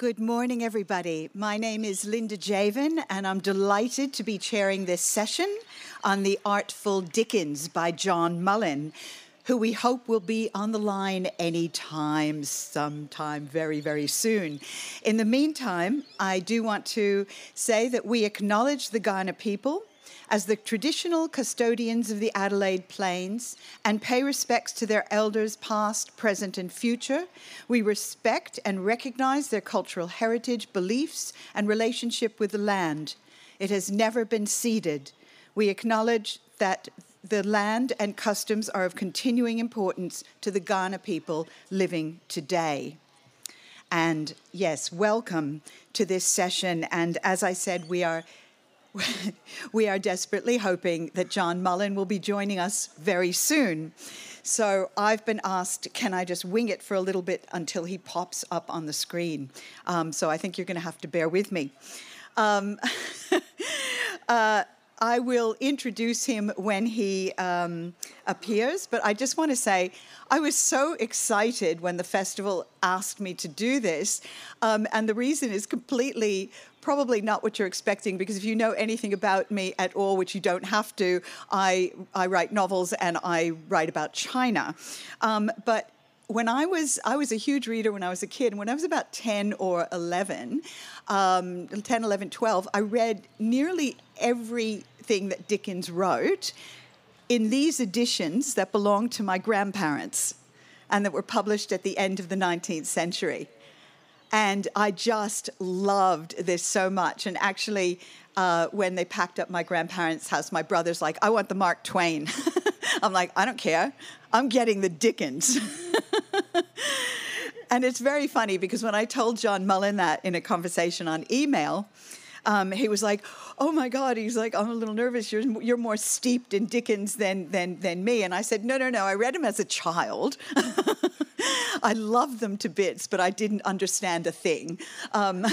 Good morning, everybody. My name is Linda Jaivin, and I'm delighted to be chairing this session on The Artful Dickens by John Mullan, who we hope will be on the line anytime, sometime very, very soon. In the meantime, I do want to say that we acknowledge the Kaurna people as the traditional custodians of the Adelaide Plains and pay respects to their elders past, present, and future. We respect and recognize their cultural heritage, beliefs, and relationship with the land. It has never been ceded. We acknowledge that the land and customs are of continuing importance to the Kaurna people living today. And yes, welcome to this session. And as I said, we are we are desperately hoping that John Mullan will be joining us very soon. So I've been asked, can I just wing it for a little bit until he pops up on the screen? Um, so I think you're going to have to bear with me. Um, uh, I will introduce him when he um, appears, but I just want to say I was so excited when the festival asked me to do this. Um, and the reason is completely probably not what you're expecting because if you know anything about me at all, which you don't have to, I, I write novels and I write about China. Um, but when I was I was a huge reader when I was a kid. And when I was about 10 or 11, um, 10, 11, 12, I read nearly everything that Dickens wrote in these editions that belonged to my grandparents and that were published at the end of the 19th century. And I just loved this so much. And actually, uh, when they packed up my grandparents' house, my brother's like, I want the Mark Twain. I'm like, I don't care. I'm getting the Dickens. and it's very funny because when I told John Mullan that in a conversation on email, um, he was like, "Oh my God!" He's like, "I'm a little nervous. You're you're more steeped in Dickens than than than me." And I said, "No, no, no. I read him as a child." I love them to bits, but I didn't understand a thing. Um,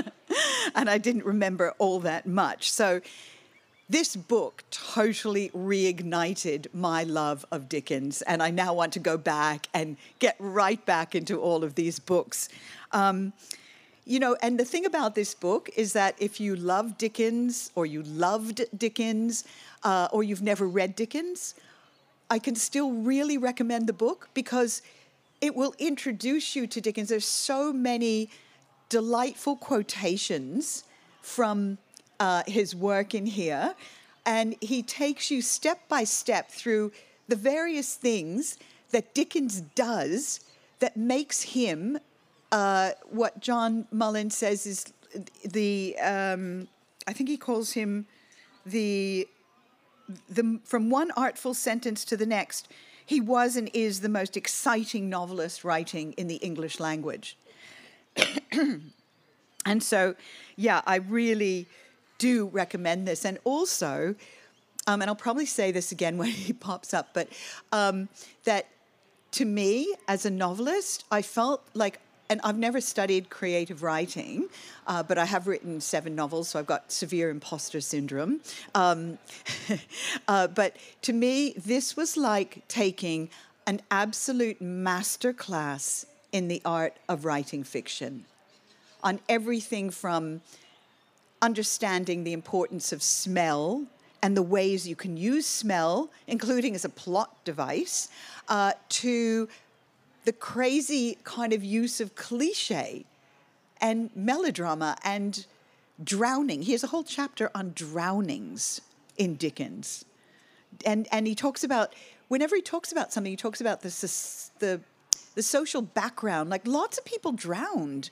and I didn't remember all that much. So this book totally reignited my love of Dickens, and I now want to go back and get right back into all of these books. Um, you know, and the thing about this book is that if you love Dickens or you loved Dickens uh, or you've never read Dickens, I can still really recommend the book because it will introduce you to Dickens. There's so many delightful quotations from uh, his work in here, and he takes you step by step through the various things that Dickens does that makes him uh, what John Mullan says is the um, I think he calls him the the from one artful sentence to the next he was and is the most exciting novelist writing in the English language. and so, yeah, I really do recommend this. And also, um, and I'll probably say this again when he pops up, but um, that to me, as a novelist, I felt like and I've never studied creative writing, uh, but I have written seven novels, so I've got severe imposter syndrome. Um, uh, but to me, this was like taking an absolute masterclass in the art of writing fiction on everything from understanding the importance of smell and the ways you can use smell, including as a plot device, uh, to the crazy kind of use of cliche and melodrama and drowning. He has a whole chapter on drownings in Dickens. And, and he talks about, whenever he talks about something, he talks about the, the, the social background. Like lots of people drowned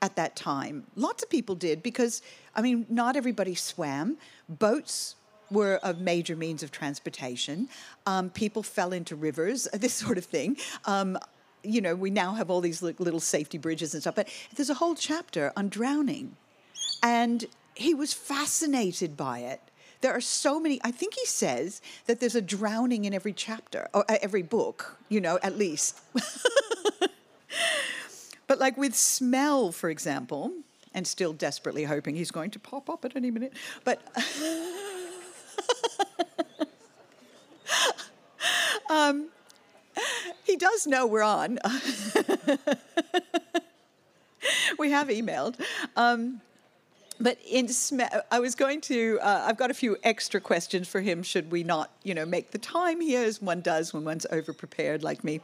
at that time. Lots of people did because, I mean, not everybody swam. Boats were a major means of transportation. Um, people fell into rivers, this sort of thing. Um, you know, we now have all these little safety bridges and stuff, but there's a whole chapter on drowning. And he was fascinated by it. There are so many, I think he says that there's a drowning in every chapter, or uh, every book, you know, at least. but like with smell, for example, and still desperately hoping he's going to pop up at any minute, but. um, he does know we're on. we have emailed. Um, but in I was going to. Uh, I've got a few extra questions for him. Should we not, you know, make the time here as one does when one's over prepared like me?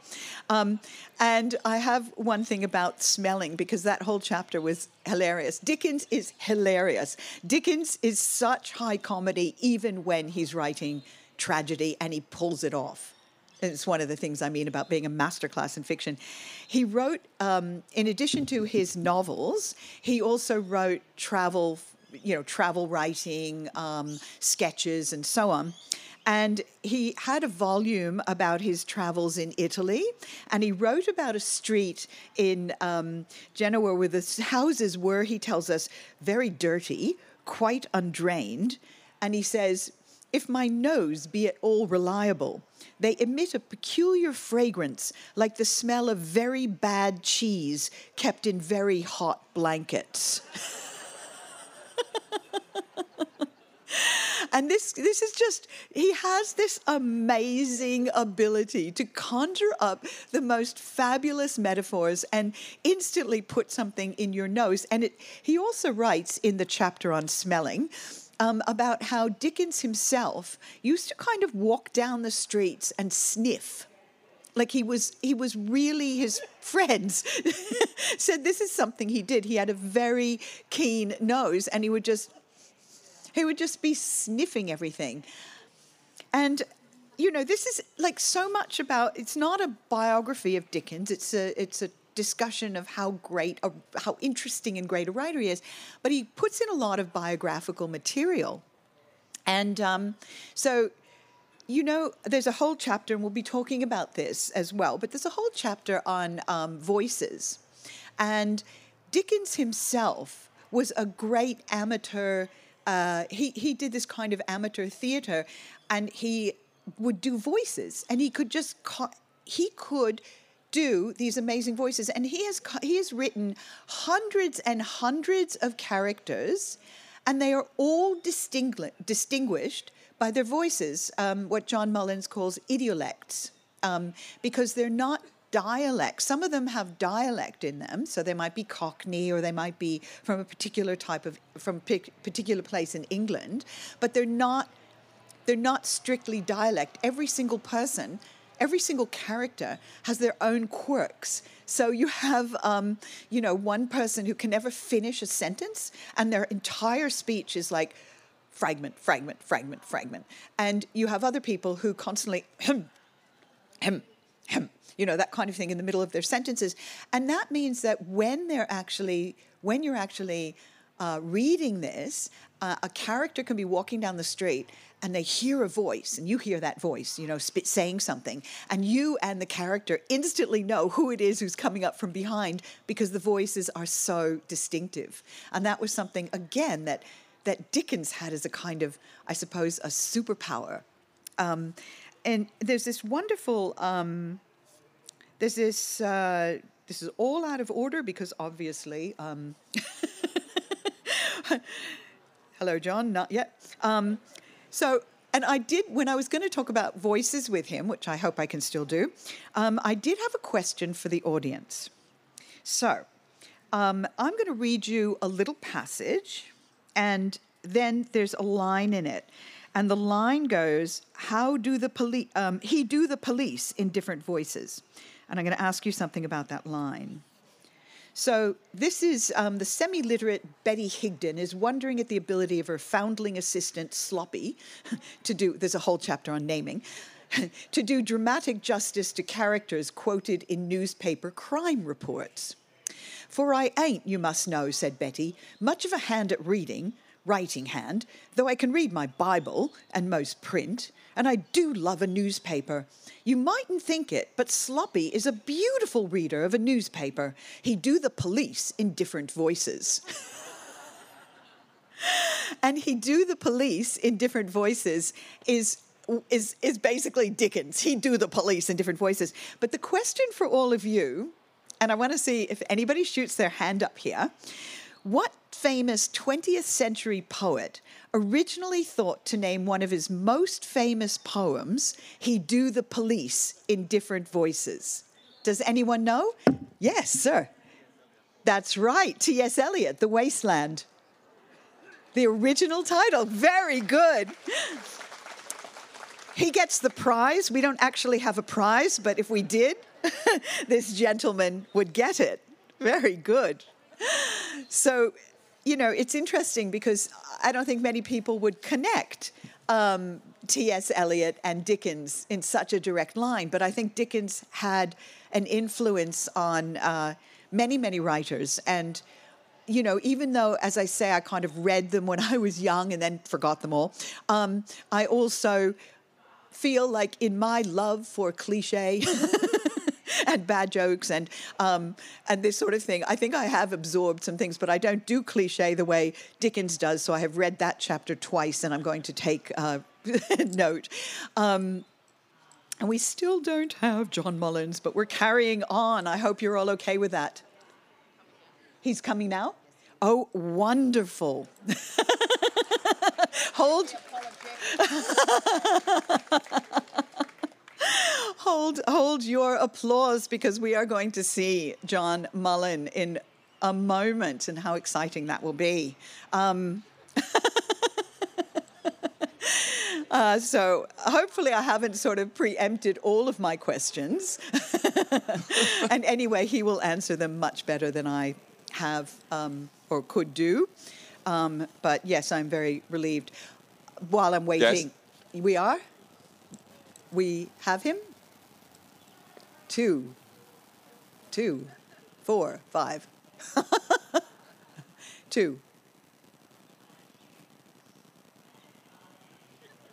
Um, and I have one thing about smelling because that whole chapter was hilarious. Dickens is hilarious. Dickens is such high comedy, even when he's writing tragedy, and he pulls it off. It's one of the things I mean about being a masterclass in fiction. He wrote, um, in addition to his novels, he also wrote travel, you know, travel writing, um, sketches, and so on. And he had a volume about his travels in Italy, and he wrote about a street in um, Genoa where the houses were, he tells us, very dirty, quite undrained. And he says, If my nose be at all reliable, they emit a peculiar fragrance like the smell of very bad cheese kept in very hot blankets. and this this is just he has this amazing ability to conjure up the most fabulous metaphors and instantly put something in your nose and it he also writes in the chapter on smelling um, about how Dickens himself used to kind of walk down the streets and sniff. Like he was, he was really his friends said this is something he did. He had a very keen nose, and he would just, he would just be sniffing everything. And you know, this is like so much about. It's not a biography of Dickens. It's a, it's a discussion of how great, a, how interesting and great a writer he is, but he puts in a lot of biographical material. And um, so, you know, there's a whole chapter, and we'll be talking about this as well, but there's a whole chapter on um, voices. And Dickens himself was a great amateur. Uh, he, he did this kind of amateur theater, and he would do voices, and he could just, he could do these amazing voices. And he has he has written hundreds and hundreds of characters, and they are all distingui- distinguished by their voices, um, what John Mullins calls idiolects, um, because they're not dialects. Some of them have dialect in them, so they might be Cockney or they might be from a particular type of from a particular place in England, but they're not they're not strictly dialect. Every single person every single character has their own quirks. So you have, um, you know, one person who can never finish a sentence, and their entire speech is like fragment, fragment, fragment, fragment. And you have other people who constantly hem, hem, hem, you know, that kind of thing in the middle of their sentences. And that means that when they're actually, when you're actually uh, reading this, uh, a character can be walking down the street and they hear a voice and you hear that voice you know saying something and you and the character instantly know who it is who's coming up from behind because the voices are so distinctive. And that was something again that that dickens had as a kind of i suppose a superpower. Um, and there's this wonderful um, there's this uh, this is all out of order because obviously um, hello john not yet. Um, so, and I did, when I was going to talk about voices with him, which I hope I can still do, um, I did have a question for the audience. So, um, I'm going to read you a little passage, and then there's a line in it. And the line goes, How do the police, um, he do the police in different voices? And I'm going to ask you something about that line. So this is um, the semi-literate Betty Higden is wondering at the ability of her foundling assistant Sloppy to do. There's a whole chapter on naming. to do dramatic justice to characters quoted in newspaper crime reports. For I ain't, you must know, said Betty, much of a hand at reading, writing hand, though I can read my Bible and most print, and I do love a newspaper. You mightn't think it, but Sloppy is a beautiful reader of a newspaper. He do the police in different voices. and he do the police in different voices is is is basically Dickens. He do the police in different voices. But the question for all of you, and I want to see if anybody shoots their hand up here, what famous 20th century poet originally thought to name one of his most famous poems, He Do the Police in Different Voices? Does anyone know? Yes, sir. That's right, T.S. Eliot, The Wasteland. The original title. Very good. He gets the prize. We don't actually have a prize, but if we did, this gentleman would get it. Very good. So, you know, it's interesting because I don't think many people would connect um, T.S. Eliot and Dickens in such a direct line, but I think Dickens had an influence on uh, many, many writers. And, you know, even though, as I say, I kind of read them when I was young and then forgot them all, um, I also feel like in my love for cliche and bad jokes and um, and this sort of thing. I think I have absorbed some things, but I don't do cliche the way Dickens does. So I have read that chapter twice, and I'm going to take uh, note. Um, and we still don't have John Mullins, but we're carrying on. I hope you're all okay with that. He's coming now? Oh, wonderful. Hold. hold hold your applause because we are going to see John Mullan in a moment and how exciting that will be. Um, uh, so hopefully I haven't sort of preempted all of my questions. and anyway, he will answer them much better than I have um, or could do. Um, but yes, I'm very relieved. While I'm waiting, yes. we are? We have him? Two, two, four, five. Two.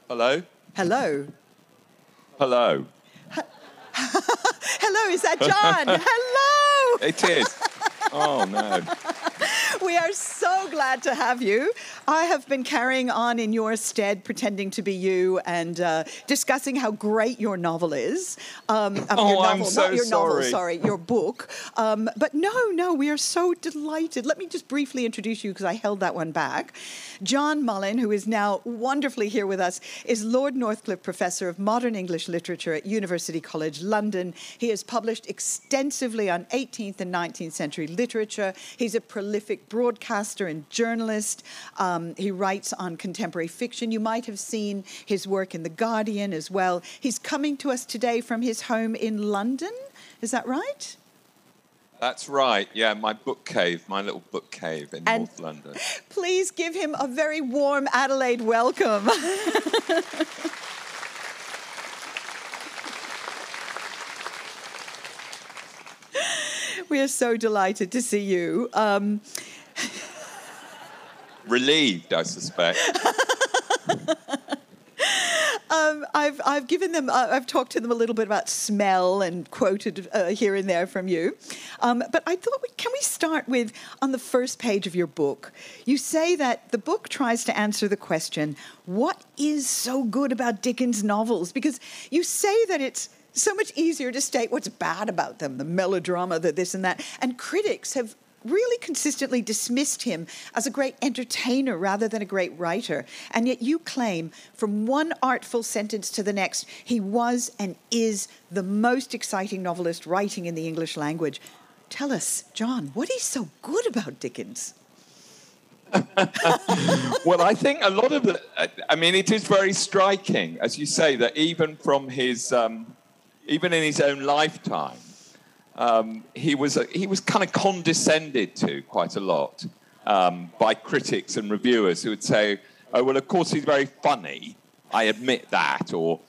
Hello? Hello. Hello. Hello, is that John? Hello. It is. Oh, no we are so glad to have you. I have been carrying on in your stead, pretending to be you and uh, discussing how great your novel is. Um, oh, your novel, I'm so not your sorry. novel, sorry, your book. Um, but no, no, we are so delighted. Let me just briefly introduce you because I held that one back. John Mullan, who is now wonderfully here with us, is Lord Northcliffe Professor of Modern English Literature at University College London. He has published extensively on 18th and 19th century literature. He's a prolific broadcaster and journalist. Um, he writes on contemporary fiction. You might have seen his work in The Guardian as well. He's coming to us today from his home in London. Is that right? That's right. Yeah, my book cave, my little book cave in and North London. Please give him a very warm Adelaide welcome. we are so delighted to see you. Um, Relieved, I suspect. Um, I've, I've given them, uh, I've talked to them a little bit about smell and quoted uh, here and there from you. Um, but I thought, we, can we start with on the first page of your book? You say that the book tries to answer the question, what is so good about Dickens' novels? Because you say that it's so much easier to state what's bad about them, the melodrama, the this and that. And critics have really consistently dismissed him as a great entertainer rather than a great writer. And yet you claim from one artful sentence to the next, he was and is the most exciting novelist writing in the English language. Tell us, John, what is so good about Dickens? well, I think a lot of the, I mean, it is very striking, as you say, that even from his, um, even in his own lifetime, um, he was he was kind of condescended to quite a lot um, by critics and reviewers who would say, "Oh well, of course he's very funny. I admit that," or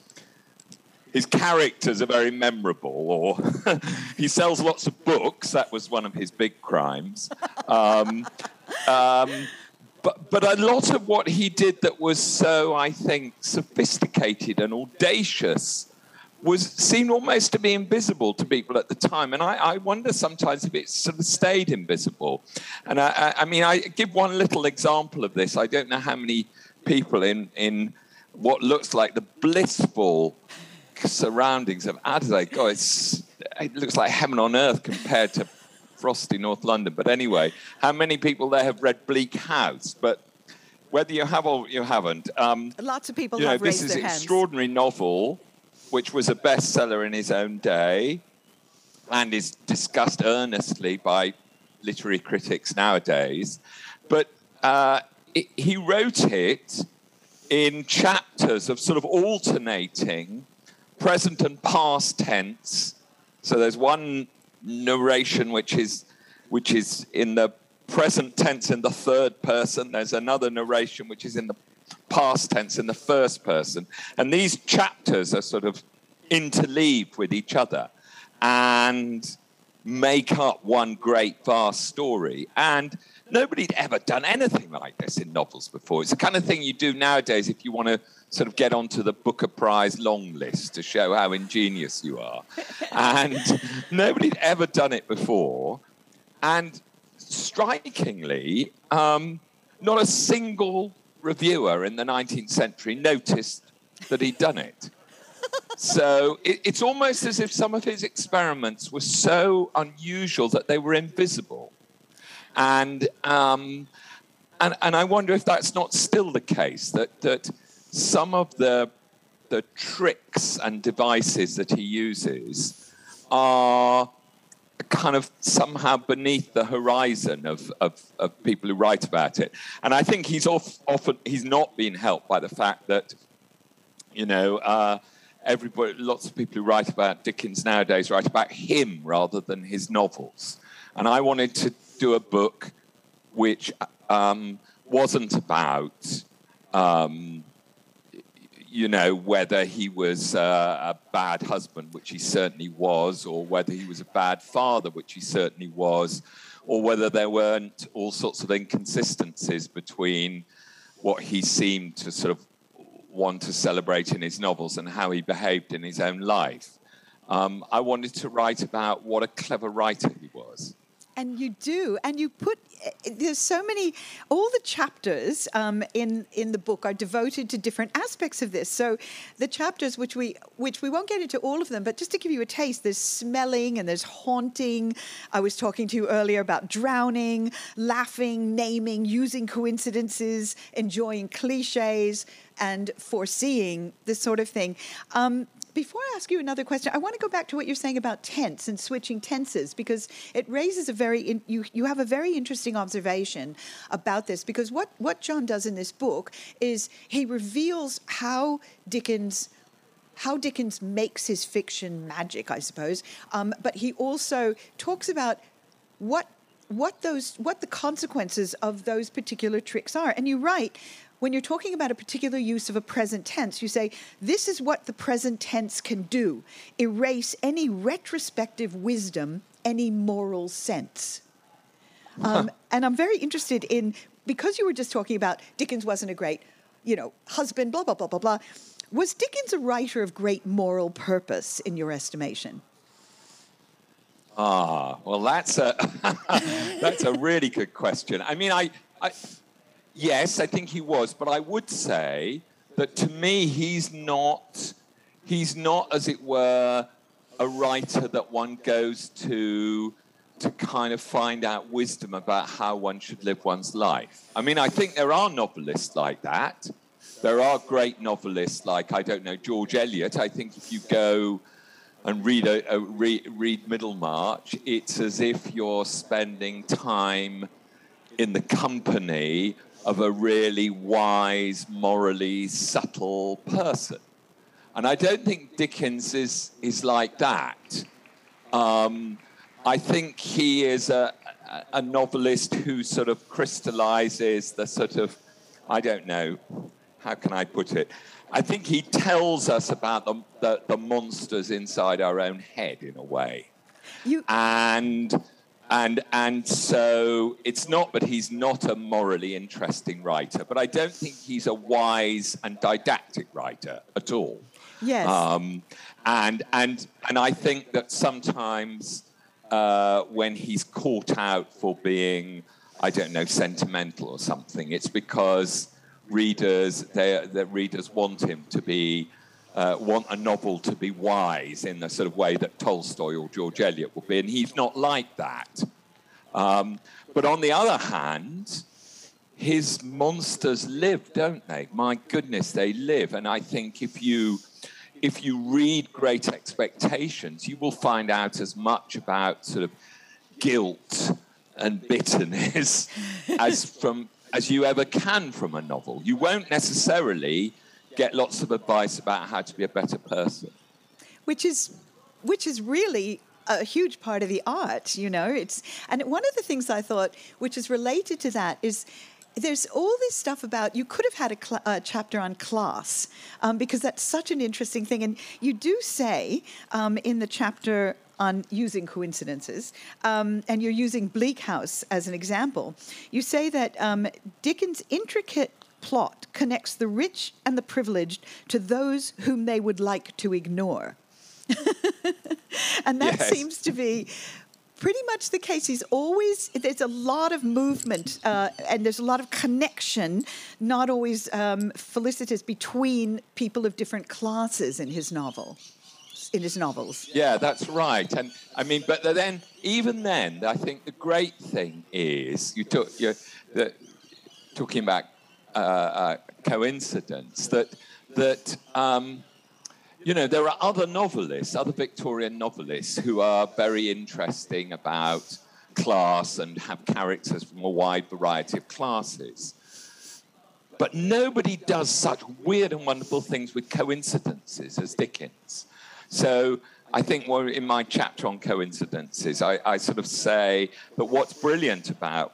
his characters are very memorable, or he sells lots of books. That was one of his big crimes. Um, um, but, but a lot of what he did that was so, I think, sophisticated and audacious was seemed almost to be invisible to people at the time. And I, I wonder sometimes if it sort of stayed invisible. And I, I, mean, I give one little example of this. I don't know how many people in, in what looks like the blissful surroundings of Adelaide. God, it's, it looks like heaven on earth compared to frosty North London. But anyway, how many people there have read Bleak House? But whether you have or you haven't, um, lots of people you know, have this is an extraordinary novel which was a bestseller in his own day and is discussed earnestly by literary critics nowadays. But uh, he wrote it in chapters of sort of alternating present and past tense. So there's one narration which is which is in the present tense in the third person. There's another narration which is in the past tense in the first person. And these chapters are sort of interleaved with each other and make up one great vast story. And nobody'd ever done anything like this in novels before. It's the kind of thing you do nowadays if you want to sort of get onto the Booker Prize long list to show how ingenious you are. and nobody'd ever done it before. And strikingly, um, not a single reviewer in the 19th century noticed that he'd done it. so it, it's almost as if some of his experiments were so unusual that they were invisible. And, um, and, and I wonder if that's not still the case, that, that some of the, the tricks and devices that he uses are kind of somehow beneath the horizon of, of, of, people who write about it. And I think he's off, often he's not been helped by the fact that, you know, uh, everybody, lots of people who write about Dickens nowadays write about him rather than his novels. And I wanted to do a book which um, wasn't about um, you know, whether he was uh, a bad husband, which he certainly was, or whether he was a bad father, which he certainly was, or whether there weren't all sorts of inconsistencies between what he seemed to sort of want to celebrate in his novels and how he behaved in his own life. Um, I wanted to write about what a clever writer he was. And you do, and you put there's so many. All the chapters um, in in the book are devoted to different aspects of this. So the chapters, which we which we won't get into all of them, but just to give you a taste, there's smelling and there's haunting. I was talking to you earlier about drowning, laughing, naming, using coincidences, enjoying cliches, and foreseeing this sort of thing. Um, before I ask you another question, I want to go back to what you're saying about tense and switching tenses because it raises a very in, you you have a very interesting observation about this because what what John does in this book is he reveals how Dickens how Dickens makes his fiction magic, I suppose, um, but he also talks about what what those what the consequences of those particular tricks are. And you write when you're talking about a particular use of a present tense, you say, this is what the present tense can do erase any retrospective wisdom, any moral sense. Um, and I'm very interested in, because you were just talking about Dickens wasn't a great, you know, husband, blah, blah, blah, blah, blah. Was Dickens a writer of great moral purpose in your estimation? Ah, well, that's a that's a really good question. I mean, I, I yes, I think he was, but I would say that to me, he's not, he's not, as it were, a writer that one goes to to kind of find out wisdom about how one should live one's life. I mean, I think there are novelists like that. There are great novelists like, I don't know, George Eliot. I think if you go and read, a, a read, read Middlemarch, it's as if you're spending time in the company of a really wise, morally subtle person. And I don't think Dickens is, is like that. Um, I think he is a, a novelist who sort of crystallizes the sort of, I don't know, how can I put it? I think he tells us about the, the, the monsters inside our own head in a way. You... And and and so it's not that he's not a morally interesting writer, but I don't think he's a wise and didactic writer at all. Yes. Um, and and and I think that sometimes uh, when he's caught out for being, I don't know, sentimental or something, it's because readers, the readers want him to be uh, want a novel to be wise in the sort of way that Tolstoy or George Eliot would be, and he's not like that. Um, but on the other hand, his monsters live, don't they? My goodness, they live. And I think if you if you read Great Expectations, you will find out as much about sort of guilt and bitterness as from as you ever can from a novel. You won't necessarily get lots of advice about how to be a better person. Which is which is really a huge part of the art, you know. It's and one of the things I thought, which is related to that, is there's all this stuff about you could have had a, cl- a chapter on class um, because that's such an interesting thing, and you do say um, in the chapter on using coincidences, um, and you're using Bleak House as an example. You say that um, Dickens' intricate plot connects the rich and the privileged to those whom they would like to ignore. and that yes. seems to be pretty much the case. He's always, there's a lot of movement uh, and there's a lot of connection, not always um, felicitous, between people of different classes in his novel. In his novels. Yeah, that's right. And I mean, but then, even then, I think the great thing is you took, you're the, talking about uh, uh, coincidence, that, that um, you know, there are other novelists, other Victorian novelists, who are very interesting about class and have characters from a wide variety of classes. But nobody does such weird and wonderful things with coincidences as Dickens. So I think in my chapter on coincidences, I, I sort of say that what's brilliant about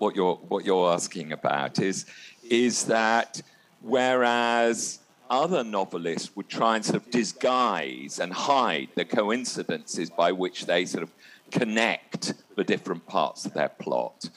what you're what you're asking about is is that whereas other novelists would try and sort of disguise and hide the coincidences by which they sort of connect the different parts of their plot.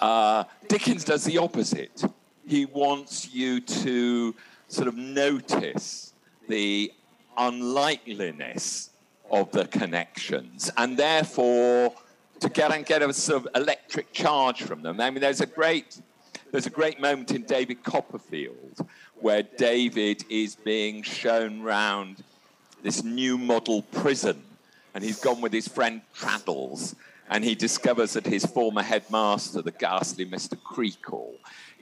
Uh, Dickens does the opposite. He wants you to sort of notice the unlikeliness of the connections and therefore to get and get a sort of electric charge from them. I mean, there's a great there's a great moment in David Copperfield where David is being shown round this new model prison. And he's gone with his friend Traddles, and he discovers that his former headmaster, the ghastly Mr. Creakle,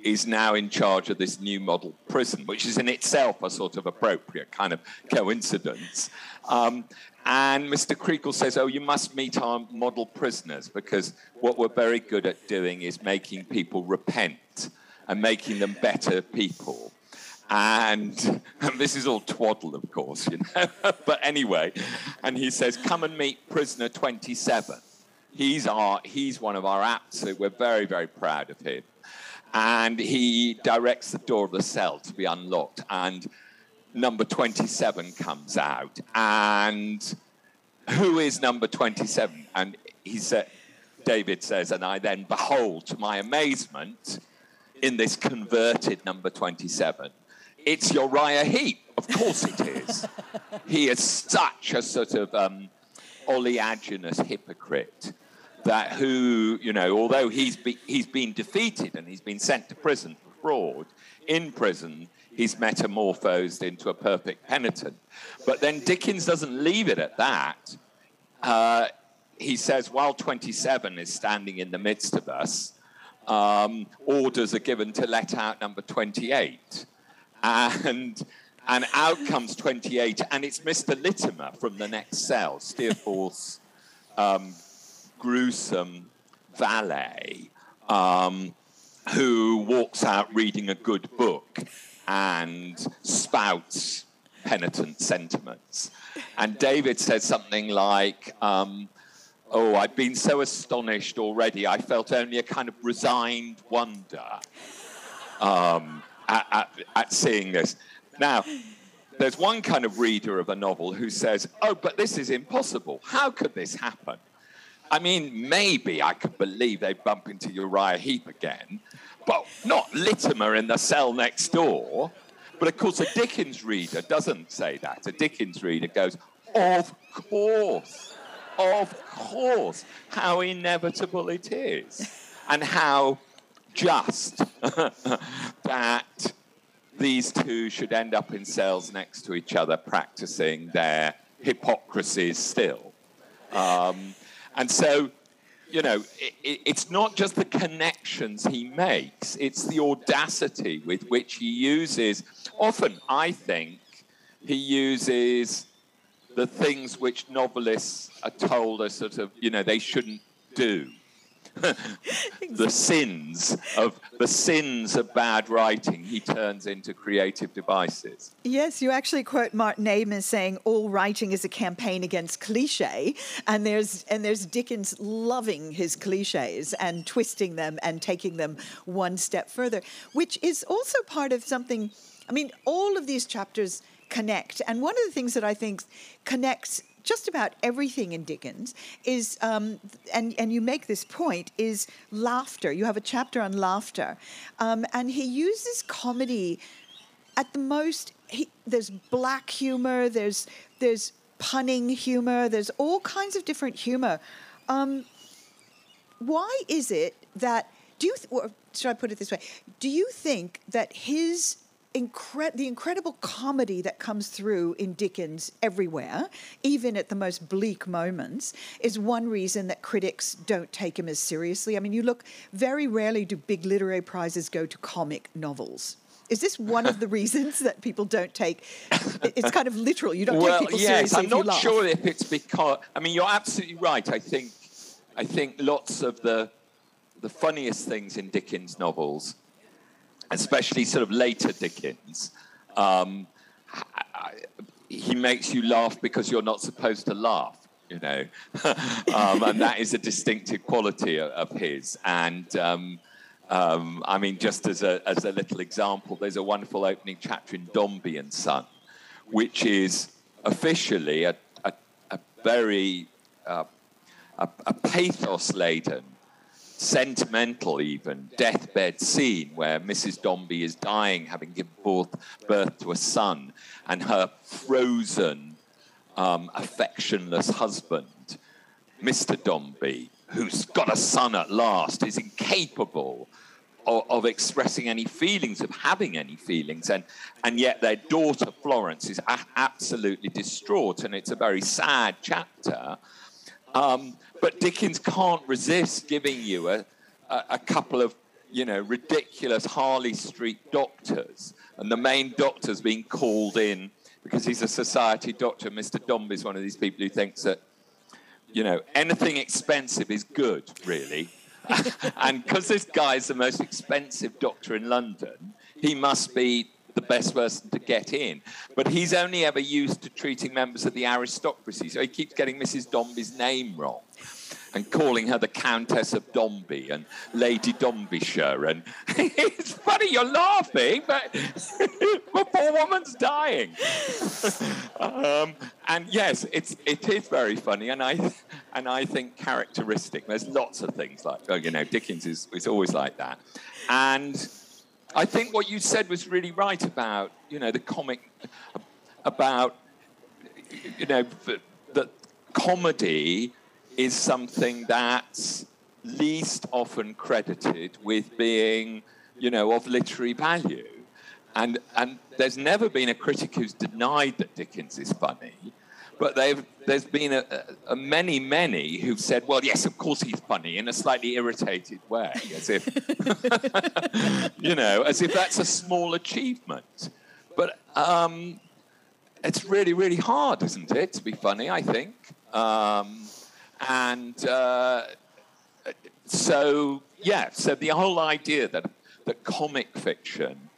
is now in charge of this new model prison, which is in itself a sort of appropriate kind of coincidence. Um, and Mr. Creakle says, Oh, you must meet our model prisoners because what we're very good at doing is making people repent and making them better people. And, and, this is all twaddle, of course, you know. but anyway, and he says, "Come and meet prisoner 27. He's our, he's one of our apps. So we're very, very proud of him." And he directs the door of the cell to be unlocked, and number 27 comes out. And who is number 27? And he said, David says, and I then behold, to my amazement, in this converted number 27 it's Uriah Heep. Of course it is. he is such a sort of um, oleaginous hypocrite that who, you know, although he's, be, he's been defeated and he's been sent to prison for fraud, in prison he's metamorphosed into a perfect penitent. But then Dickens doesn't leave it at that. Uh, he says, while 27 is standing in the midst of us, um, orders are given to let out number 28 and and out comes 28, and it's Mr. Littimer from the next cell, Steerforth's um, gruesome valet, um, who walks out reading a good book and spouts penitent sentiments. And David says something like, um, Oh, I've been so astonished already, I felt only a kind of resigned wonder. Um, at, at, at seeing this. Now, there's one kind of reader of a novel who says, Oh, but this is impossible. How could this happen? I mean, maybe I could believe they bump into Uriah Heep again, but not Littimer in the cell next door. But of course, a Dickens reader doesn't say that. A Dickens reader goes, Of course, of course, how inevitable it is, and how just that these two should end up in cells next to each other, practicing their hypocrisies still. Um, and so, you know, it, it's not just the connections he makes, it's the audacity with which he uses, often, I think, he uses the things which novelists are told are sort of, you know, they shouldn't do the sins of the sins of bad writing he turns into creative devices. Yes, you actually quote Martin Amis saying all writing is a campaign against cliche, and there's and there's Dickens loving his cliches and twisting them and taking them one step further, which is also part of something. I mean, all of these chapters connect, and one of the things that I think connects just about everything in Dickens is, um, and, and you make this point, is laughter. You have a chapter on laughter. Um, and he uses comedy at the most, he, there's black humor, there's, there's punning humor, there's all kinds of different humor. Um, why is it that, do you, th- or should I put it this way? Do you think that his incre- the incredible comedy that comes through in Dickens everywhere, even at the most bleak moments, is one reason that critics don't take him as seriously. I mean, you look, very rarely do big literary prizes go to comic novels. Is this one of the reasons that people don't take? It's kind of literal. You don't well, take people yes, seriously. I'm not sure if it's because. I mean, you're absolutely right. I think, I think lots of the, the funniest things in Dickens novels especially sort of later Dickens, um, he makes you laugh because you're not supposed to laugh, you know, um, and that is a distinctive quality of, of his. And um, um, I mean, just as a, as a little example, there's a wonderful opening chapter in Dombey and Son, which is officially a, a, a very uh, a, a pathos laden sentimental, even deathbed scene where Mrs. Dombey is dying, having given birth, birth to a son, and her frozen, um, affectionless husband, Mr. Dombey, who's got a son at last, is incapable of, of, expressing any feelings, of having any feelings, and and yet their daughter Florence is a- absolutely distraught, and it's a very sad chapter. Um, but Dickens can't resist giving you a, a, a couple of, you know, ridiculous Harley Street doctors, and the main doctor's being called in because he's a society doctor. Mr. Dombey's one of these people who thinks that, you know, anything expensive is good, really. and because this guy is the most expensive doctor in London, he must be the best person to get in. But he's only ever used to treating members of the aristocracy, so he keeps getting Mrs. Dombey's name wrong and calling her the Countess of Dombey and Lady Dombeyshire. And it's funny, you're laughing, but the poor woman's dying. um, and yes, it's, it is very funny, and I, and I think characteristic. There's lots of things like, oh, you know, Dickens is, is always like that. And I think what you said was really right about, you know, the comic, about, you know, that comedy is something that's least often credited with being, you know, of literary value. And, and there's never been a critic who's denied that Dickens is funny, but there's been a, a, many, many who've said, well, yes, of course he's funny in a slightly irritated way, as if, you know, as if that's a small achievement. But um, it's really, really hard, isn't it, to be funny, I think. Um, and uh, so, yeah, so the whole idea that, that comic fiction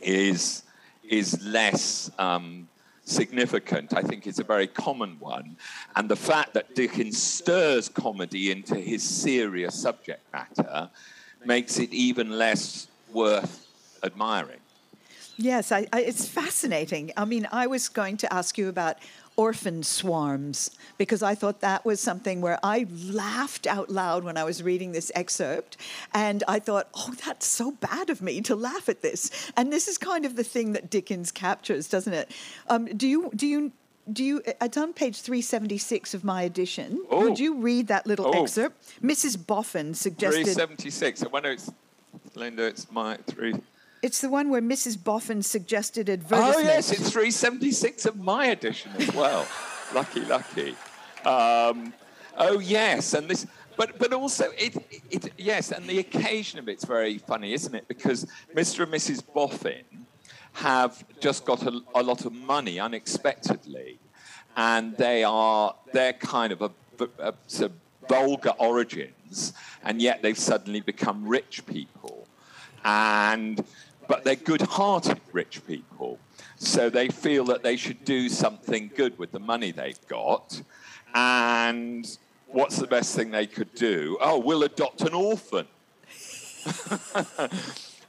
is, is less um, significant, I think, is a very common one. And the fact that Dickens stirs comedy into his serious subject matter makes it even less worth admiring. Yes, I, I, it's fascinating. I mean, I was going to ask you about orphan swarms because I thought that was something where I laughed out loud when I was reading this excerpt. And I thought, oh, that's so bad of me to laugh at this. And this is kind of the thing that Dickens captures, doesn't it? Um, do you, do you, do you it's on page 376 of my edition oh. would you read that little oh. excerpt mrs boffin suggested 376 i wonder it's linda it's my three it's the one where Mrs. Boffin suggested advertisement. Oh, yes, it's 376 of my edition as well. lucky, lucky. Um, oh, yes, and this, but but also it, it yes, and the occasion of it's very funny, isn't it? Because Mr. and Mrs. Boffin have just got a, a lot of money unexpectedly, and they are they're kind of a, a, a vulgar origins and yet they've suddenly become rich people. And but they're good-hearted rich people, so they feel that they should do something good with the money they've got. And what's the best thing they could do? Oh, we'll adopt an orphan.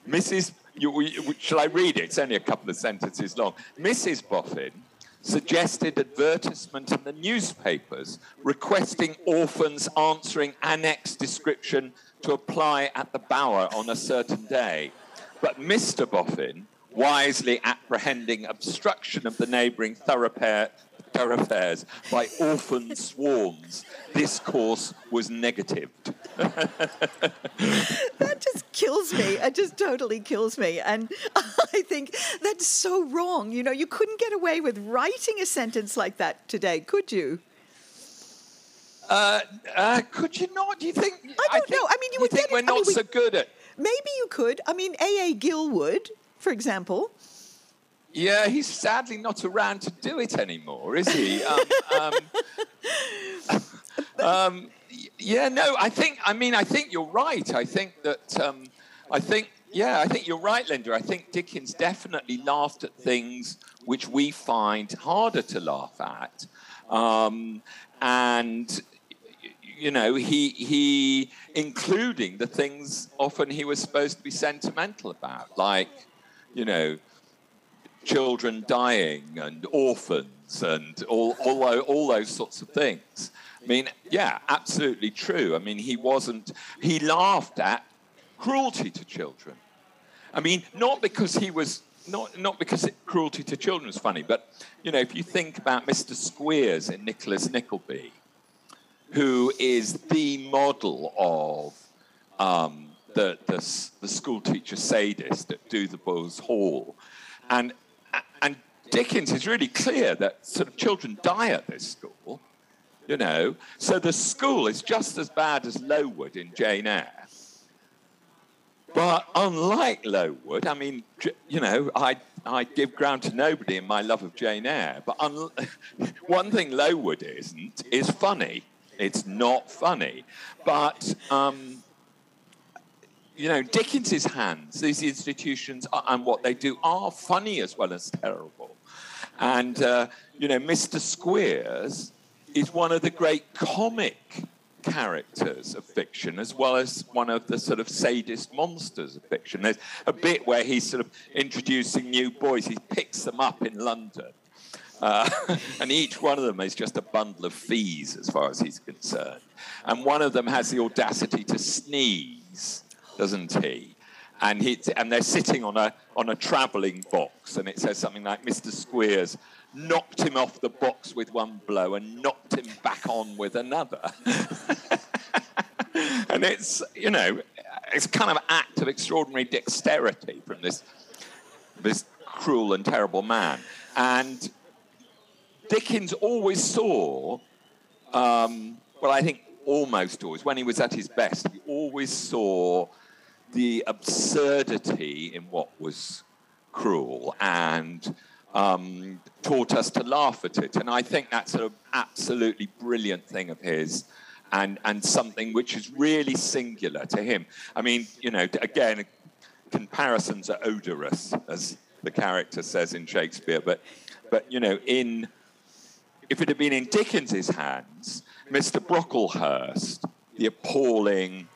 Mrs. You, shall I read it? It's only a couple of sentences long. Mrs. Boffin suggested advertisement in the newspapers requesting orphans answering annex description to apply at the Bower on a certain day. But Mr. Boffin, wisely apprehending obstruction of the neighbouring thoroughfare, thoroughfares by orphan swarms, this course was negatived. that just kills me. It just totally kills me. And I think that's so wrong. You know, you couldn't get away with writing a sentence like that today, could you? Uh, uh, could you not? Do you think? I don't I think, know. I mean, you, you would think we're not I mean, we, so good at. Maybe you could. I mean, A.A. Gill would, for example. Yeah, he's sadly not around to do it anymore, is he? Um, um, um, yeah, no, I think, I mean, I think you're right. I think that, um, I think, yeah, I think you're right, Linda. I think Dickens definitely laughed at things which we find harder to laugh at. Um, and, you know, he, he, including the things often he was supposed to be sentimental about, like, you know, children dying and orphans and all, all, all those sorts of things. I mean, yeah, absolutely true. I mean, he wasn't, he laughed at cruelty to children. I mean, not because he was, not, not because it, cruelty to children was funny, but, you know, if you think about Mr. Squeers in Nicholas Nickleby, who is the model of um, the, the, the school teacher sadist at Dotheboys Hall. And and Dickens is really clear that sort of children die at this school, you know. So the school is just as bad as Lowood in Jane Eyre. But unlike Lowood, I mean, you know, I, I give ground to nobody in my love of Jane Eyre. But un- one thing Lowood isn't is funny. It's not funny. But um, you know, Dickens's hands, these institutions are, and what they do are funny as well as terrible. And, uh, you know, Mr. Squeers is one of the great comic characters of fiction, as well as one of the sort of sadist monsters of fiction. There's a bit where he's sort of introducing new boys, he picks them up in London. Uh, and each one of them is just a bundle of fees as far as he's concerned. And one of them has the audacity to sneeze doesn't he? And, he, and they're sitting on a, on a travelling box, and it says something like Mr. Squeers knocked him off the box with one blow and knocked him back on with another. and it's, you know, it's kind of act of extraordinary dexterity from this, this cruel and terrible man. And Dickens always saw, um, well, I think almost always, when he was at his best, he always saw the absurdity in what was cruel and um, taught us to laugh at it. And I think that's an absolutely brilliant thing of his and, and something which is really singular to him. I mean, you know, again, comparisons are odorous, as the character says in Shakespeare, but, but you know, in, if it had been in Dickens's hands, Mr. Brocklehurst, the appalling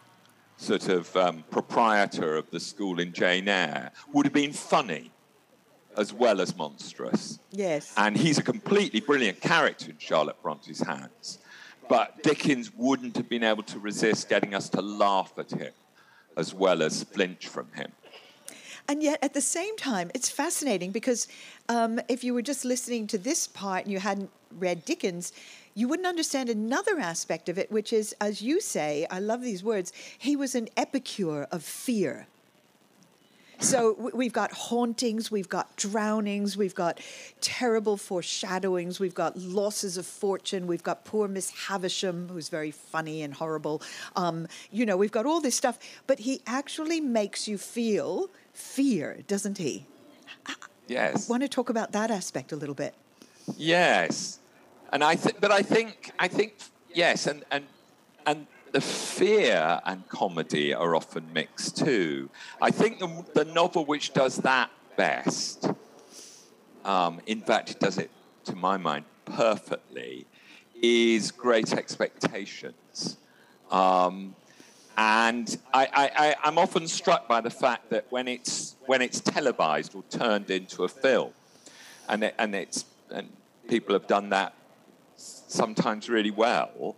sort of um, proprietor of the school in Jane Eyre, would have been funny as well as monstrous. Yes. And he's a completely brilliant character in Charlotte Bronte's hands. But Dickens wouldn't have been able to resist getting us to laugh at him as well as flinch from him. And yet, at the same time, it's fascinating because um, if you were just listening to this part and you hadn't read Dickens, you wouldn't understand another aspect of it, which is, as you say, I love these words, he was an epicure of fear. So we've got hauntings, we've got drownings, we've got terrible foreshadowings, we've got losses of fortune, we've got poor Miss Havisham, who's very funny and horrible. Um, you know, we've got all this stuff, but he actually makes you feel fear, doesn't he? Yes. I want to talk about that aspect a little bit. Yes and I th- but I think I think yes, and and and the fear and comedy are often mixed too. I think the, the novel which does that best, um, in fact, it does it to my mind perfectly, is Great Expectations. Um, and I, am often struck by the fact that when it's when it's televised or turned into a film, and it, and it's and people have done that sometimes really well,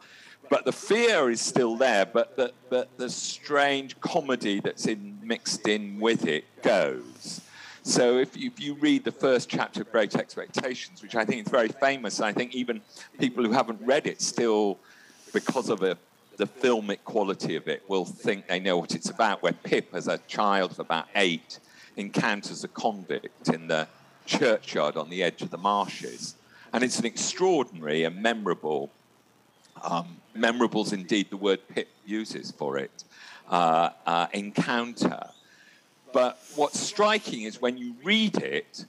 but the fear is still there. But the but the strange comedy that's in mixed in with it goes. So if you, if you read the first chapter of Great Expectations, which I think is very famous, I think even people who haven't read it still, because of a the filmic quality of it will think they know what it's about. Where Pip, as a child of about eight, encounters a convict in the churchyard on the edge of the marshes. And it's an extraordinary and memorable, um, memorable's indeed the word Pip uses for it, uh, uh, encounter. But what's striking is when you read it,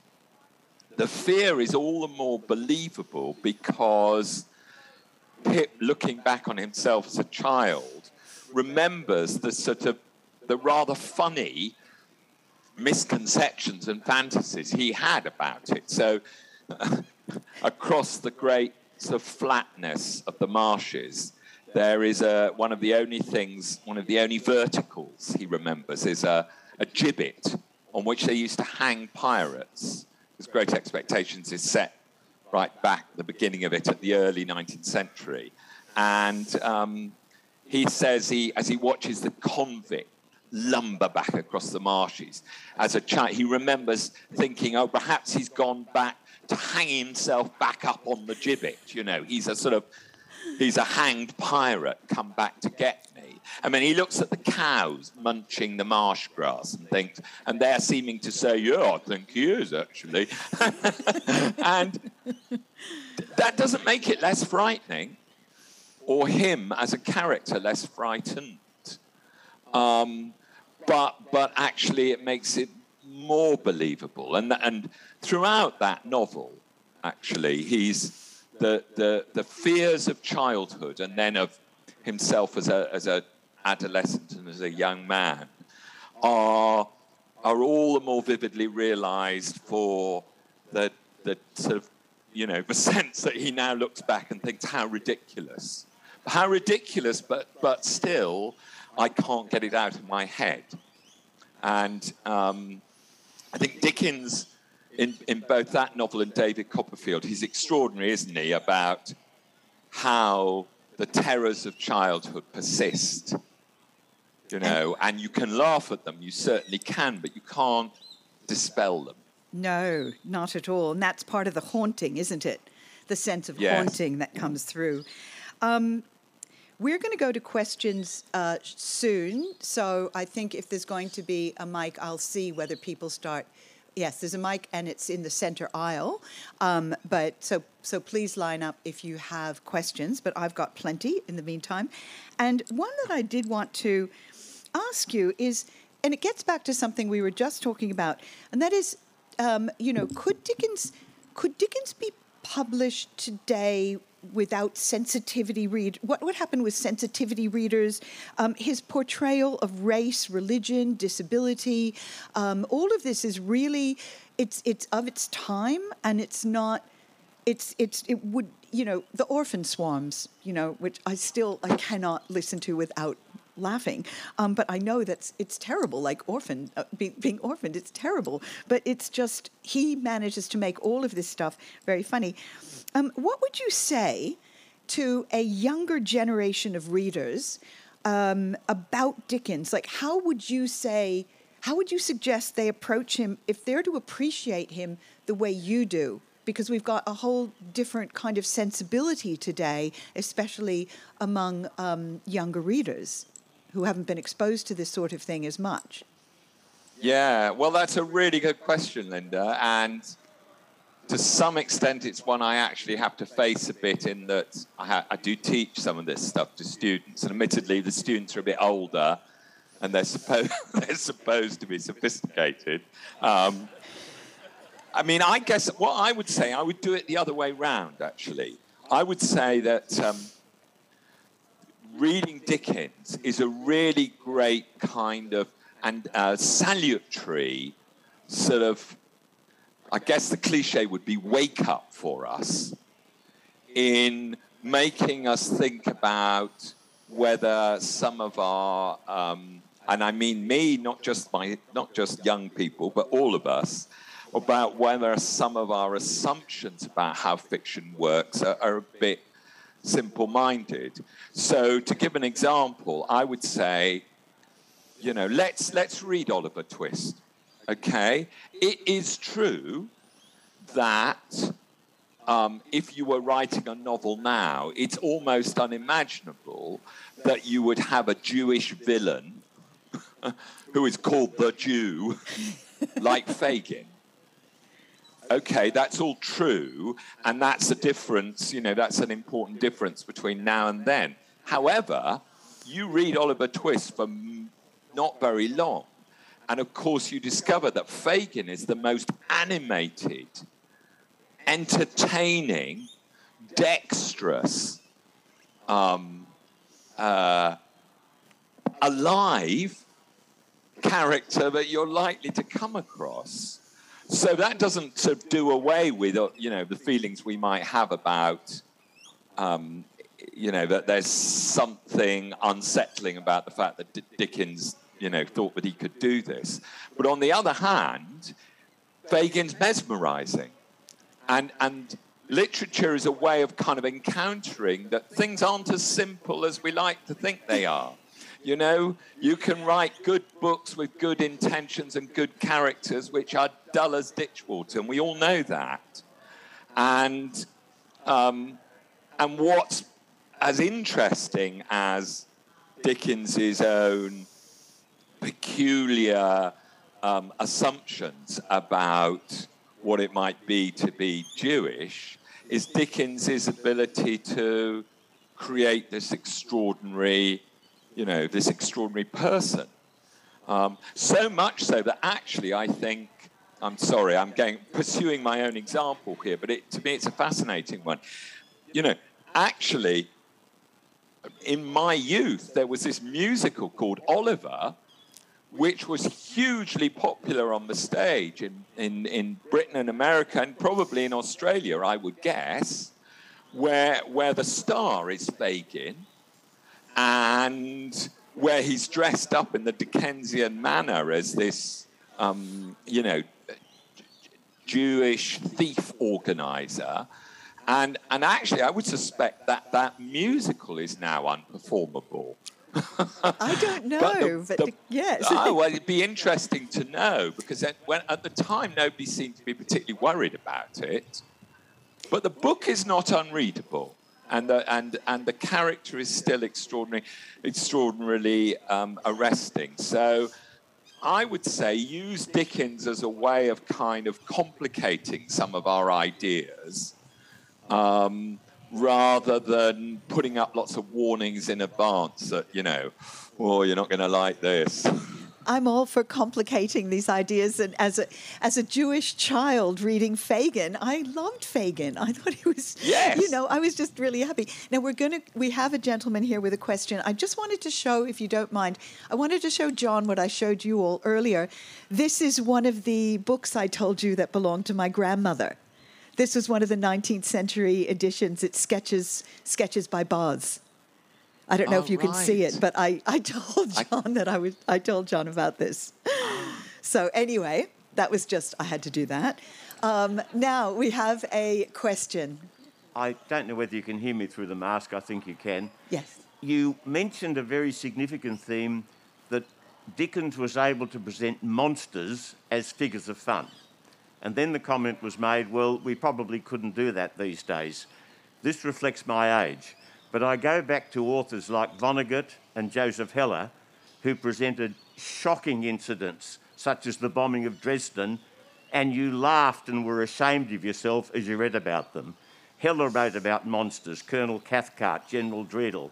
the fear is all the more believable because Pip, looking back on himself as a child, remembers the sort of the rather funny misconceptions and fantasies he had about it. So, across the great sort of flatness of the marshes, there is a, one of the only things, one of the only verticals he remembers is a, a gibbet on which they used to hang pirates. His Great Expectations is set right back the beginning of it at the early 19th century. And um, he says he, as he watches the convict lumber back across the marshes as a child, he remembers thinking, oh, perhaps he's gone back to hang himself back up on the gibbet. You know, he's a sort of, he's a hanged pirate come back to get I mean, he looks at the cows munching the marsh grass and thinks, and they're seeming to say, yeah, I think he is actually. and that doesn't make it less frightening or him as a character less frightened. Um, but, but actually, it makes it more believable. And, and throughout that novel, actually, he's the, the, the fears of childhood and then of himself as a, as a adolescent and as a young man are, are all the more vividly realized for the, the sort of, you know, the sense that he now looks back and thinks, how ridiculous. How ridiculous, but, but still, I can't get it out of my head. And um, I think Dickens, in, in both that novel and David Copperfield, he's extraordinary, isn't he, about how the terrors of childhood persist you know, and you can laugh at them. You certainly can, but you can't dispel them. No, not at all. And that's part of the haunting, isn't it? The sense of yes. haunting that comes through. Um, we're going to go to questions uh, soon. So I think if there's going to be a mic, I'll see whether people start. Yes, there's a mic and it's in the center aisle. Um, but so so please line up if you have questions. But I've got plenty in the meantime. And one that I did want to ask you is, and it gets back to something we were just talking about, and that is, um, you know, could Dickens could Dickens be published today without sensitivity read what would happen with sensitivity readers? Um, his portrayal of race religion disability um, all of this is really it's it's of its time and it's not it's it's it would you know the orphan swarms you know which i still i cannot listen to without laughing. Um, but I know that's it's terrible, like orphan uh, be, being orphaned. It's terrible, but it's just he manages to make all of this stuff very funny. Um, what would you say to a younger generation of readers um, about Dickens? Like, how would you say? How would you suggest they approach him if they're to appreciate him the way you do? because we've got a whole different kind of sensibility today, especially among um, younger readers who haven't been exposed to this sort of thing as much? Yeah, well, that's a really good question, Linda. And to some extent, it's one I actually have to face a bit in that I, ha- I do teach some of this stuff to students. And admittedly, the students are a bit older and they're, supposed they're supposed to be sophisticated. Um, I mean, I guess what I would say, I would do it the other way round, actually. I would say that. Um, reading Dickens is a really great kind of and uh, salutary sort of, I guess the cliche would be wake up for us in making us think about whether some of our, um, and I mean me, not just my, not just young people, but all of us, about whether some of our assumptions about how fiction works are, are a bit simple-minded. So, to give an example, I would say, you know, let's let's read Oliver Twist. Okay, it is true that um, if you were writing a novel now, it's almost unimaginable that you would have a Jewish villain who is called the Jew, like Fagin. Okay, that's all true, and that's a difference, you know, that's an important difference between now and then. However, you read Oliver Twist for not very long, and of course, you discover that Fagin is the most animated entertaining, dexterous, um, uh, alive character that you're likely to come across. So that doesn't sort of do away with, uh, you know, the feelings we might have about, um, you know, that there's something unsettling about the fact that D- Dickens, you know, thought that he could do this. But on the other hand, Fagin's mesmerizing. And, and literature is a way of kind of encountering that things aren't as simple as we like to think they are. You know, you can write good books with good intentions and good characters, which are dull as ditchwater, and we all know that. And um, and what's as interesting as Dickens's own peculiar um, assumptions about what it might be to be Jewish is Dickens's ability to create this extraordinary, you know, this extraordinary person. Um, so much so that actually I think, I'm sorry, I'm going pursuing my own example here, but it, to me it's a fascinating one. You know, actually, in my youth, there was this musical called Oliver, which was hugely popular on the stage in, in, in Britain and America, and probably in Australia, I would guess, where, where the star is Fagin and where he's dressed up in the Dickensian manner as this, um, you know, Jewish thief organizer. And, and actually, I would suspect that that musical is now unperformable. I don't know, but, the, but the, yes. oh, well, it'd be interesting to know because at, when, at the time nobody seemed to be particularly worried about it. But the book is not unreadable, and the, and, and the character is still extraordinary, extraordinarily um, arresting. So I would say use Dickens as a way of kind of complicating some of our ideas. Um, rather than putting up lots of warnings in advance that, you know, oh, you're not going to like this. I'm all for complicating these ideas. And as a as a Jewish child reading Fagin, I loved Fagin. I thought he was, yes. you know, I was just really happy. Now we're gonna we have a gentleman here with a question. I just wanted to show, if you don't mind, I wanted to show John what I showed you all earlier. This is one of the books I told you that belonged to my grandmother. This was one of the 19th century editions. It's sketches sketches by Boz. I don't know oh, if you right. can see it, but I, I told John I... that I was I told John about this. so anyway, that was just I had to do that. Um, now we have a question. I don't know whether you can hear me through the mask. I think you can. Yes. You mentioned a very significant theme that Dickens was able to present monsters as figures of fun. And then the comment was made, well, we probably couldn't do that these days. This reflects my age. But I go back to authors like Vonnegut and Joseph Heller, who presented shocking incidents, such as the bombing of Dresden, and you laughed and were ashamed of yourself as you read about them. Heller wrote about monsters, Colonel Cathcart, General Dreadnought.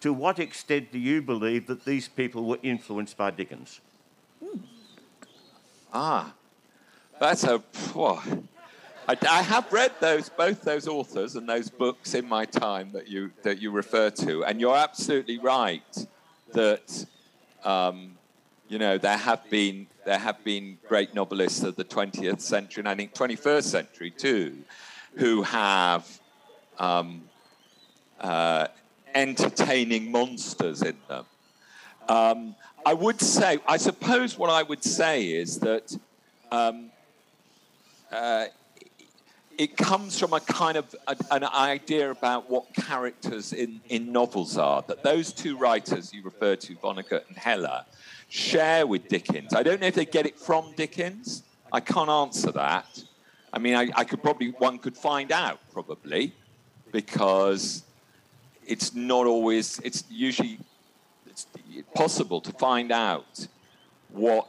To what extent do you believe that these people were influenced by Dickens? Ah, that's a. I, I, have read those both those authors and those books in my time that you that you refer to, and you're absolutely right that um, you know there have been there have been great novelists of the 20th century and I think 21st century too, who have um, uh, entertaining monsters in them. Um, I would say, I suppose, what I would say is that. Um, uh, it comes from a kind of a, an idea about what characters in, in novels are. That those two writers you refer to, Vonnegut and Heller, share with Dickens. I don't know if they get it from Dickens. I can't answer that. I mean, I, I could probably, one could find out probably, because it's not always, it's usually it's possible to find out what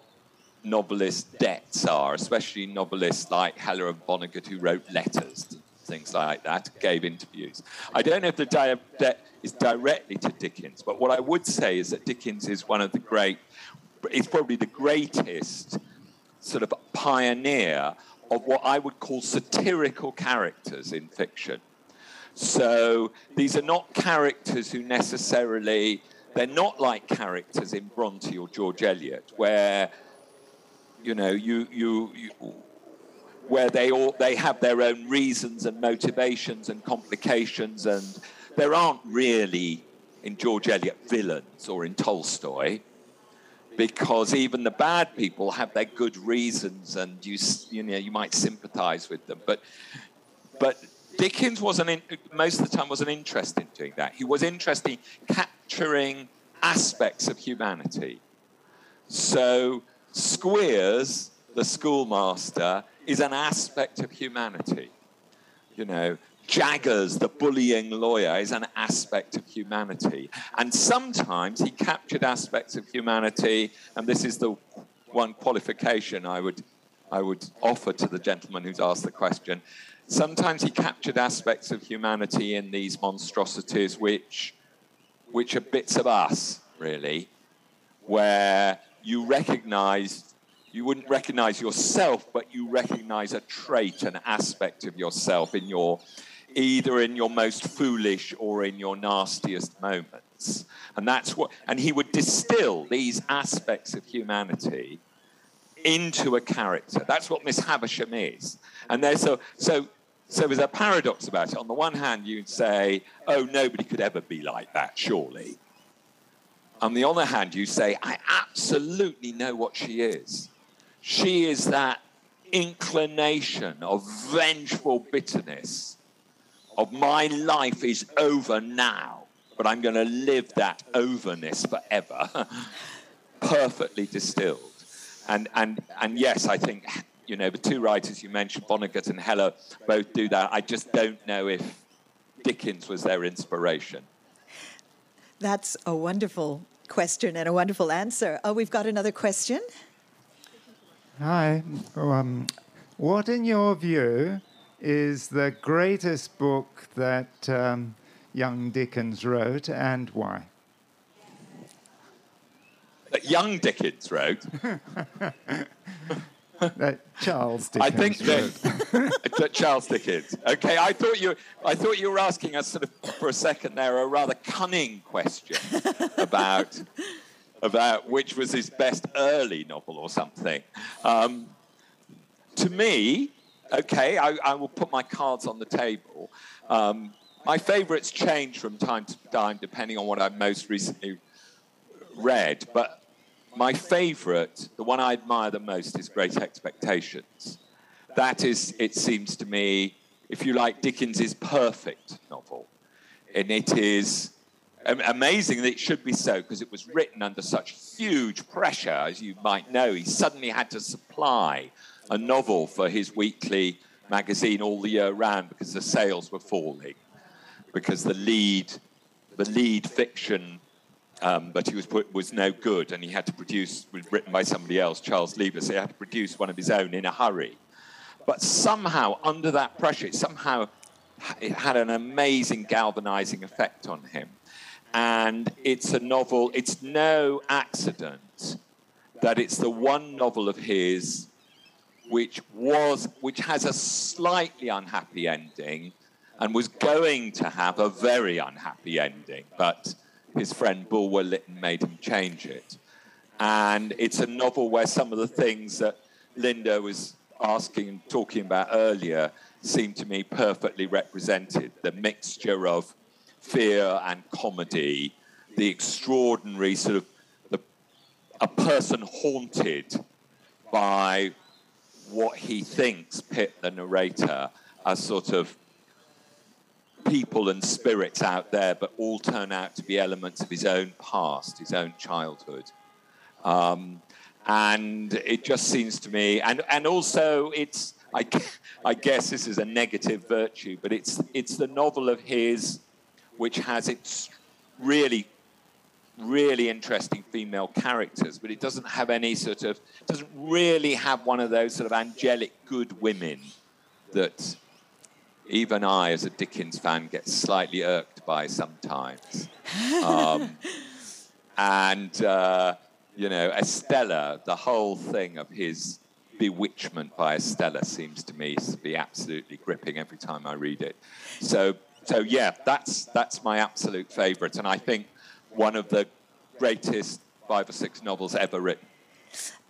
novelists' debts are, especially novelists like Heller and Vonnegut who wrote letters, things like that, gave interviews. I don't know if the debt is directly to Dickens, but what I would say is that Dickens is one of the great, is probably the greatest sort of pioneer of what I would call satirical characters in fiction. So these are not characters who necessarily, they're not like characters in Bronte or George Eliot, where you know, you, you, you where they all they have their own reasons and motivations and complications, and there aren't really in George Eliot villains or in Tolstoy, because even the bad people have their good reasons, and you you know you might sympathise with them, but but Dickens wasn't in, most of the time wasn't interested in doing that. He was interested in capturing aspects of humanity. So Squeers, the schoolmaster, is an aspect of humanity. You know, Jaggers, the bullying lawyer, is an aspect of humanity. And sometimes he captured aspects of humanity, and this is the one qualification I would, I would offer to the gentleman who's asked the question. Sometimes he captured aspects of humanity in these monstrosities which, which are bits of us, really, where you recognize, you wouldn't recognize yourself, but you recognize a trait, an aspect of yourself in your, either in your most foolish or in your nastiest moments. And that's what, and he would distill these aspects of humanity into a character. That's what Miss Havisham is. And there's a, so, so there's a paradox about it. On the one hand, you'd say, oh, nobody could ever be like that, surely. On the other hand, you say, I absolutely know what she is. She is that inclination of vengeful bitterness, of my life is over now, but I'm going to live that overness forever, perfectly distilled. And, and, and yes, I think, you know, the two writers you mentioned, Vonnegut and Heller, both do that. I just don't know if Dickens was their inspiration. That's a wonderful question and a wonderful answer. Oh, we've got another question. Hi. Um, what, in your view, is the greatest book that um, young Dickens wrote and why? That young Dickens wrote? Charles Dickens. I think that, that, Charles Dickens. Okay, I thought you. I thought you were asking us sort of for a second there a rather cunning question about about which was his best early novel or something. Um, to me, okay, I, I, will put my cards on the table. Um, my favourites change from time to time depending on what I've most recently read, but my favorite, the one I admire the most, is Great Expectations. That is, it seems to me, if you like, Dickens's perfect novel. And it is amazing that it should be so because it was written under such huge pressure, as you might know. He suddenly had to supply a novel for his weekly magazine all the year round because the sales were falling, because the lead, the lead fiction um, but he was was no good, and he had to produce written by somebody else, Charles Lever. So he had to produce one of his own in a hurry. But somehow, under that pressure, it somehow it had an amazing galvanizing effect on him. And it's a novel. It's no accident that it's the one novel of his which was which has a slightly unhappy ending and was going to have a very unhappy ending, but his friend Bulwer Lytton made him change it. And it's a novel where some of the things that Linda was asking and talking about earlier seem to me perfectly represented. The mixture of fear and comedy, the extraordinary sort of the, a person haunted by what he thinks, Pip, the narrator, as sort of people and spirits out there, but all turn out to be elements of his own past, his own childhood. Um, and it just seems to me, and, and also it's, I, I guess this is a negative virtue, but it's, it's the novel of his which has its really really interesting female characters, but it doesn't have any sort of, doesn't really have one of those sort of angelic good women that even I, as a Dickens fan, get slightly irked by sometimes. Um, and, uh, you know, Estella, the whole thing of his bewitchment by Estella seems to me to be absolutely gripping every time I read it. So, so yeah, that's, that's my absolute favourite. And I think one of the greatest five or six novels ever written.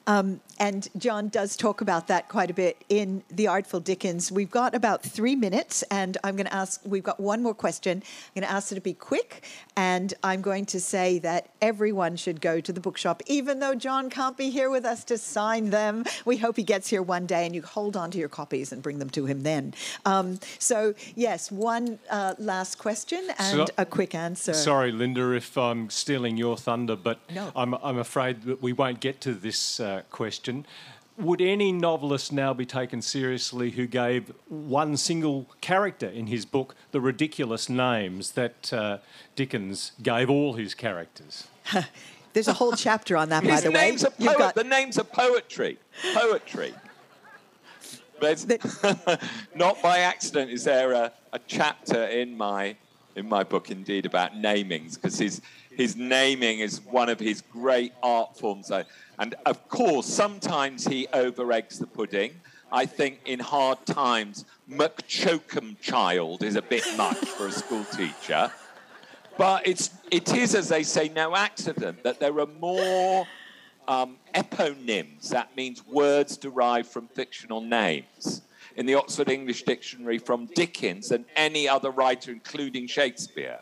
Um, and John does talk about that quite a bit in The Artful Dickens. We've got about three minutes, and I'm going to ask, we've got one more question. I'm going to ask it to be quick, and I'm going to say that everyone should go to the bookshop, even though John can't be here with us to sign them. We hope he gets here one day, and you hold on to your copies and bring them to him then. Um, so, yes, one uh, last question and so, a quick answer. Sorry, Linda, if I'm stealing your thunder, but no. I'm, I'm afraid that we won't get to this. Uh, question. Would any novelist now be taken seriously who gave one single character in his book the ridiculous names that uh, Dickens gave all his characters? There's a whole chapter on that, by the names way. Are poet, got... The names are poetry. Poetry. not by accident is there a, a, chapter in my in my book, indeed, about namings, because his his naming is one of his great art forms. And of course, sometimes he over eggs the pudding. I think in hard times, M'Choakumchild is a bit much for a school teacher. But it's, it is, as they say, no accident that there are more um, eponyms, that means words derived from fictional names, in the Oxford English Dictionary from Dickens than any other writer, including Shakespeare.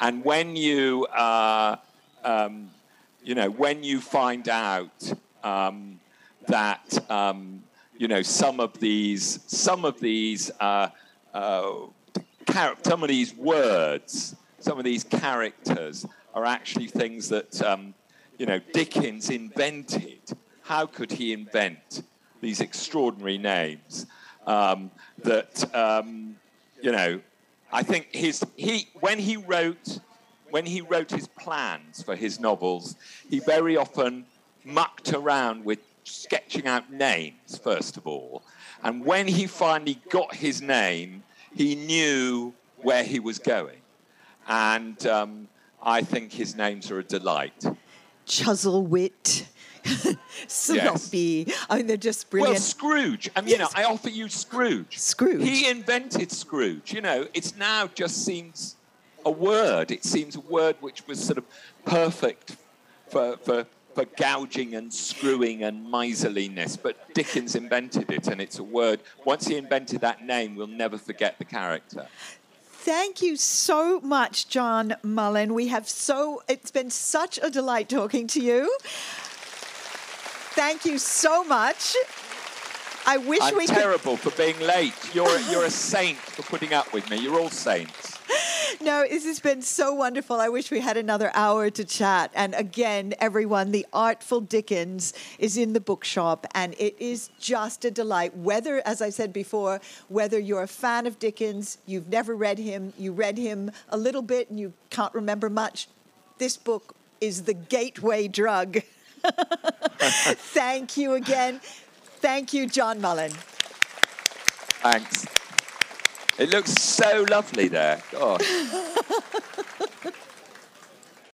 And when you, uh, um, you know, when you find out um, that, um, you know, some of these, some of these, uh, uh, some of these words, some of these characters are actually things that, um, you know, Dickens invented. How could he invent these extraordinary names um, that, um, you know, I think his he when he wrote when he wrote his plans for his novels, he very often mucked around with sketching out names first of all, and when he finally got his name, he knew where he was going, and um, I think his names are a delight. Chuzzlewit. Sloppy. Yes. I mean, they're just brilliant. Well, Scrooge. I mean, yes. you know, I offer you Scrooge. Scrooge. He invented Scrooge. You know, it's now just seems a word. It seems a word which was sort of perfect for, for, for gouging and screwing and miserliness. But Dickens invented it, and it's a word. Once he invented that name, we'll never forget the character. Thank you so much, John Mullan. We have so, it's been such a delight talking to you. Thank you so much. I wish we. I'm we terrible for being late. You're, you're a saint for putting up with me. You're all saints. No, this has been so wonderful. I wish we had another hour to chat. And again, everyone, The Artful Dickens is in the bookshop, and it is just a delight. Whether, as I said before, whether you're a fan of Dickens, you've never read him, you read him a little bit and you can't remember much, this book is the gateway drug. Thank you again. Thank you, John Mullan. Thanks. It looks so lovely there. God.